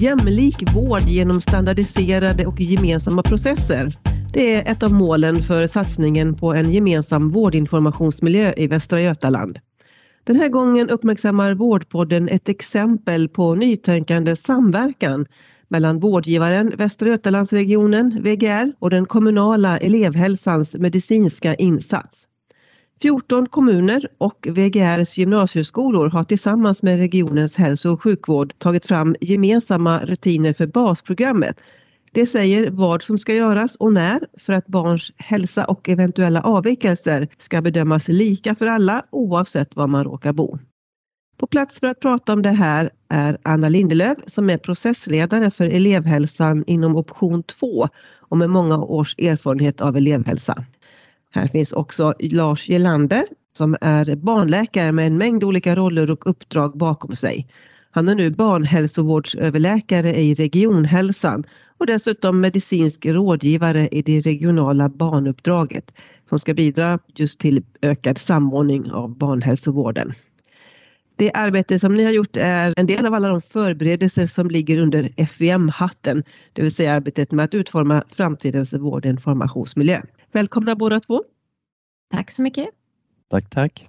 Jämlik vård genom standardiserade och gemensamma processer. Det är ett av målen för satsningen på en gemensam vårdinformationsmiljö i Västra Götaland. Den här gången uppmärksammar Vårdpodden ett exempel på nytänkande samverkan mellan vårdgivaren Västra Götalandsregionen, VGR, och den kommunala elevhälsans medicinska insats. 14 kommuner och VGRs gymnasieskolor har tillsammans med regionens hälso och sjukvård tagit fram gemensamma rutiner för basprogrammet. Det säger vad som ska göras och när för att barns hälsa och eventuella avvikelser ska bedömas lika för alla oavsett var man råkar bo. På plats för att prata om det här är Anna Lindelöf som är processledare för elevhälsan inom option 2 och med många års erfarenhet av elevhälsa. Här finns också Lars Gelander som är barnläkare med en mängd olika roller och uppdrag bakom sig. Han är nu barnhälsovårdsöverläkare i regionhälsan och dessutom medicinsk rådgivare i det regionala barnuppdraget som ska bidra just till ökad samordning av barnhälsovården. Det arbete som ni har gjort är en del av alla de förberedelser som ligger under FVM-hatten, det vill säga arbetet med att utforma framtidens vårdinformationsmiljö. Välkomna båda två. Tack så mycket. Tack, tack.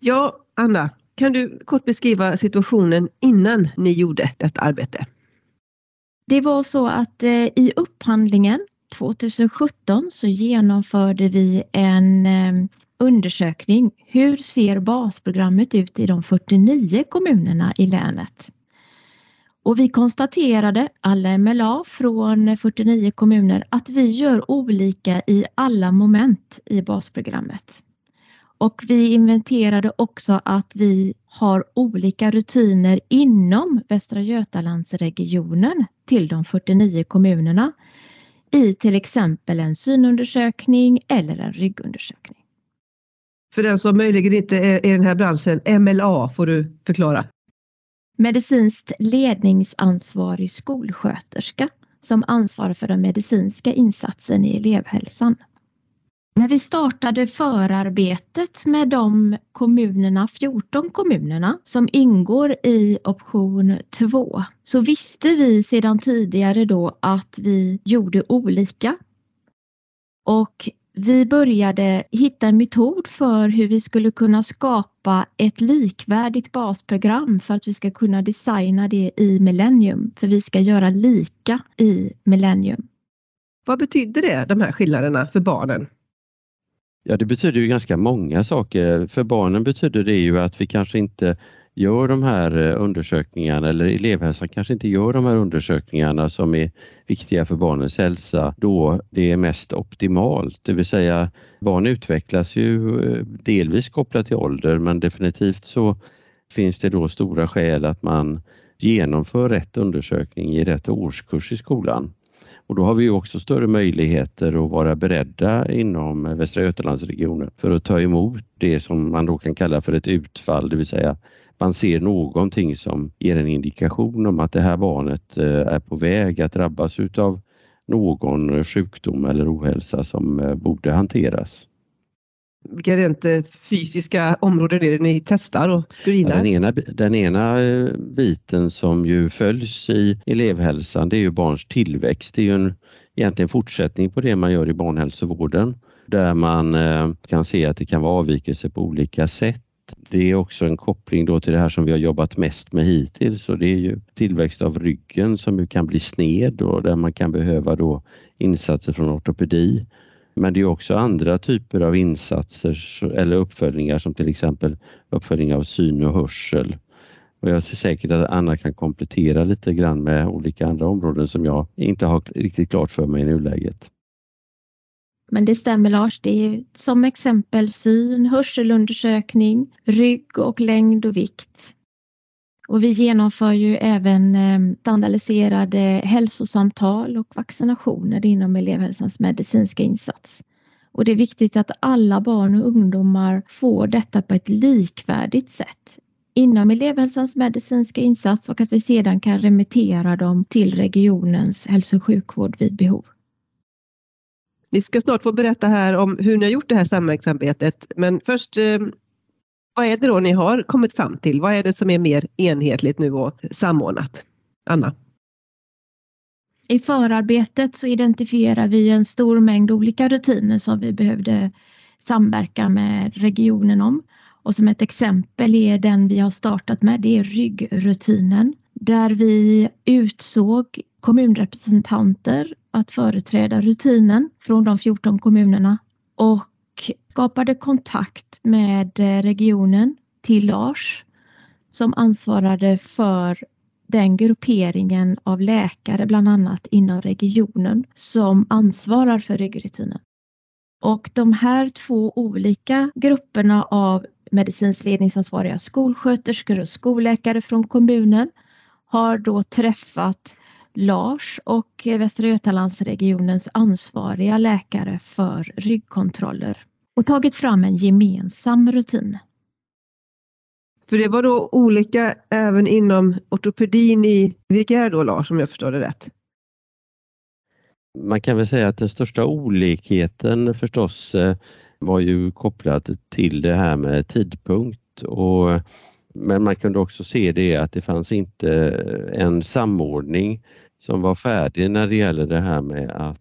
Ja, Anna, kan du kort beskriva situationen innan ni gjorde detta arbete? Det var så att eh, i upphandlingen 2017 så genomförde vi en eh, undersökning. Hur ser basprogrammet ut i de 49 kommunerna i länet? Och vi konstaterade, alla MLA från 49 kommuner, att vi gör olika i alla moment i basprogrammet. Och vi inventerade också att vi har olika rutiner inom Västra Götalandsregionen till de 49 kommunerna i till exempel en synundersökning eller en ryggundersökning. För den som möjligen inte är i den här branschen, MLA får du förklara. Medicinskt ledningsansvarig skolsköterska som ansvarar för den medicinska insatsen i elevhälsan. När vi startade förarbetet med de kommunerna, 14 kommunerna som ingår i option 2 så visste vi sedan tidigare då att vi gjorde olika. Och vi började hitta en metod för hur vi skulle kunna skapa ett likvärdigt basprogram för att vi ska kunna designa det i Millennium. För vi ska göra lika i Millennium. Vad betyder det, de här skillnaderna för barnen? Ja, det betyder ju ganska många saker. För barnen betyder det ju att vi kanske inte gör de här eh, undersökningarna eller elevhälsan kanske inte gör de här undersökningarna som är viktiga för barnens hälsa då det är mest optimalt. Det vill säga barn utvecklas ju eh, delvis kopplat till ålder men definitivt så finns det då stora skäl att man genomför rätt undersökning i rätt årskurs i skolan. Och då har vi också större möjligheter att vara beredda inom Västra Götalandsregionen för att ta emot det som man då kan kalla för ett utfall, det vill säga man ser någonting som ger en indikation om att det här barnet eh, är på väg att drabbas utav någon sjukdom eller ohälsa som eh, borde hanteras. Vilka rent eh, fysiska områden är det ni testar och screenar? Ja, den, ena, den ena eh, biten som ju följs i elevhälsan det är ju barns tillväxt. Det är ju en egentligen fortsättning på det man gör i barnhälsovården där man eh, kan se att det kan vara avvikelser på olika sätt det är också en koppling då till det här som vi har jobbat mest med hittills och det är ju tillväxt av ryggen som ju kan bli sned och där man kan behöva då insatser från ortopedi. Men det är också andra typer av insatser eller uppföljningar som till exempel uppföljning av syn och hörsel. Och jag är säkert att Anna kan komplettera lite grann med olika andra områden som jag inte har riktigt klart för mig i nuläget. Men det stämmer Lars, det är som exempel syn, hörselundersökning, rygg och längd och vikt. Och vi genomför ju även eh, standardiserade hälsosamtal och vaccinationer inom elevhälsans medicinska insats. Och det är viktigt att alla barn och ungdomar får detta på ett likvärdigt sätt inom elevhälsans medicinska insats och att vi sedan kan remittera dem till regionens hälso och sjukvård vid behov. Ni ska snart få berätta här om hur ni har gjort det här samverkansarbetet. Men först, eh, vad är det då ni har kommit fram till? Vad är det som är mer enhetligt nu och samordnat? Anna? I förarbetet så identifierar vi en stor mängd olika rutiner som vi behövde samverka med regionen om. Och som ett exempel är den vi har startat med, det är ryggrutinen. Där vi utsåg kommunrepresentanter att företräda rutinen från de 14 kommunerna och skapade kontakt med eh, regionen till Lars som ansvarade för den grupperingen av läkare bland annat inom regionen som ansvarar för ryggrutinen. Och de här två olika grupperna av medicinskt ledningsansvariga skolsköterskor och skolläkare från kommunen har då träffat Lars och Västra Götalandsregionens ansvariga läkare för ryggkontroller och tagit fram en gemensam rutin. För det var då olika även inom ortopedin i VGR då Lars, om jag förstår det rätt? Man kan väl säga att den största olikheten förstås eh, var ju kopplad till det här med tidpunkt och men man kunde också se det att det fanns inte en samordning som var färdig när det gäller det här med att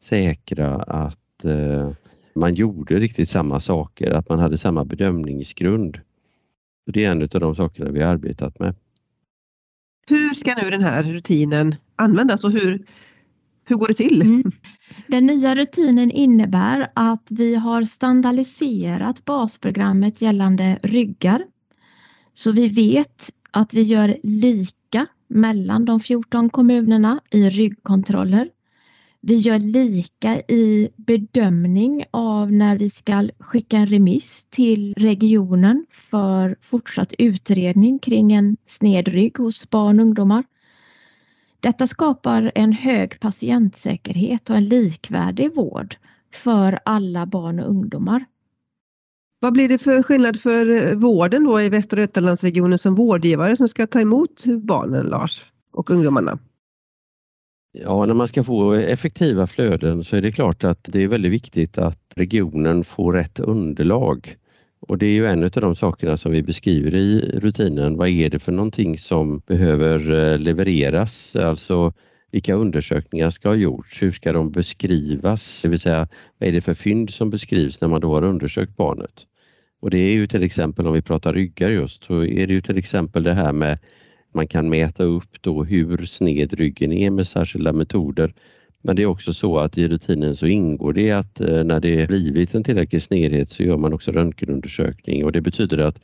säkra att eh, man gjorde riktigt samma saker, att man hade samma bedömningsgrund. Det är en av de sakerna vi har arbetat med. Hur ska nu den här rutinen användas och hur, hur går det till? Mm. Den nya rutinen innebär att vi har standardiserat basprogrammet gällande ryggar. Så vi vet att vi gör lika mellan de 14 kommunerna i ryggkontroller. Vi gör lika i bedömning av när vi ska skicka en remiss till regionen för fortsatt utredning kring en sned rygg hos barn och ungdomar. Detta skapar en hög patientsäkerhet och en likvärdig vård för alla barn och ungdomar. Vad blir det för skillnad för eh, vården då i Västra Götalandsregionen som vårdgivare som ska ta emot barnen, Lars, och ungdomarna? Ja, när man ska få effektiva flöden så är det klart att det är väldigt viktigt att regionen får rätt underlag. Och det är ju en av de sakerna som vi beskriver i rutinen. Vad är det för någonting som behöver eh, levereras? Alltså vilka undersökningar ska ha gjorts? Hur ska de beskrivas? Det vill säga, vad är det för fynd som beskrivs när man då har undersökt barnet? Och det är ju till exempel om vi pratar ryggar just så är det ju till exempel det här med man kan mäta upp då hur sned ryggen är med särskilda metoder. Men det är också så att i rutinen så ingår det att eh, när det blivit en tillräcklig snedhet så gör man också röntgenundersökning och det betyder att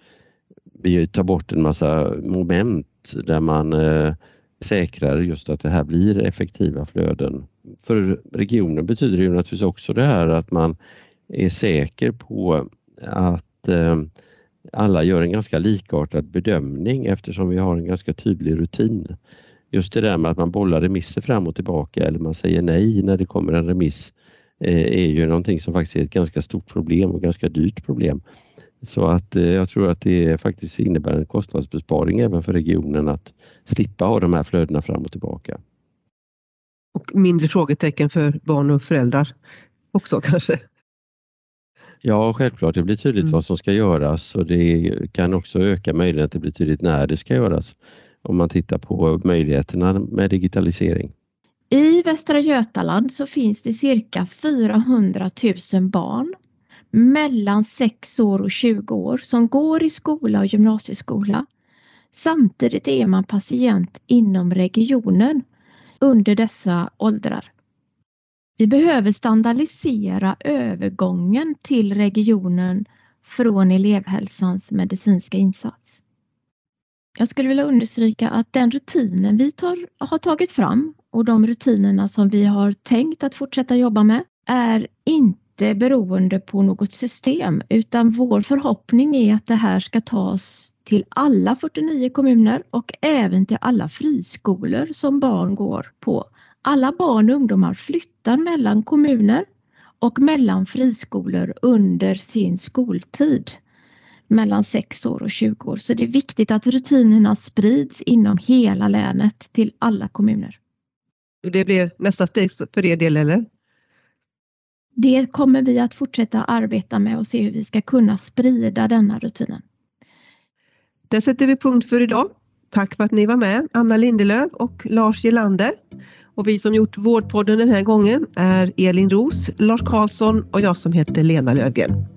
vi tar bort en massa moment där man eh, säkrar just att det här blir effektiva flöden. För regionen betyder det ju naturligtvis också det här att man är säker på att eh, alla gör en ganska likartad bedömning eftersom vi har en ganska tydlig rutin. Just det där med att man bollar remisser fram och tillbaka eller man säger nej när det kommer en remiss eh, är ju någonting som faktiskt är ett ganska stort problem och ganska dyrt problem. Så att eh, jag tror att det faktiskt innebär en kostnadsbesparing även för regionen att slippa ha de här flödena fram och tillbaka. Och mindre frågetecken för barn och föräldrar också kanske? Ja, självklart. Det blir tydligt mm. vad som ska göras och det kan också öka möjligheten att det blir tydligt när det ska göras om man tittar på möjligheterna med digitalisering. I Västra Götaland så finns det cirka 400 000 barn mellan 6 år och 20 år som går i skola och gymnasieskola. Samtidigt är man patient inom regionen under dessa åldrar. Vi behöver standardisera övergången till regionen från elevhälsans medicinska insats. Jag skulle vilja understryka att den rutinen vi tar, har tagit fram och de rutinerna som vi har tänkt att fortsätta jobba med är inte inte beroende på något system utan vår förhoppning är att det här ska tas till alla 49 kommuner och även till alla friskolor som barn går på alla barn och ungdomar flyttar mellan kommuner och mellan friskolor under sin skoltid mellan 6 år och 20 år. Så det är viktigt att rutinerna sprids inom hela länet till alla kommuner. Det blir nästa steg för er del eller? Det kommer vi att fortsätta arbeta med och se hur vi ska kunna sprida denna rutinen. Där sätter vi punkt för idag. Tack för att ni var med, Anna Lindelöf och Lars Gelander. Och vi som gjort Vårdpodden den här gången är Elin Ros, Lars Karlsson och jag som heter Lena Lövgren.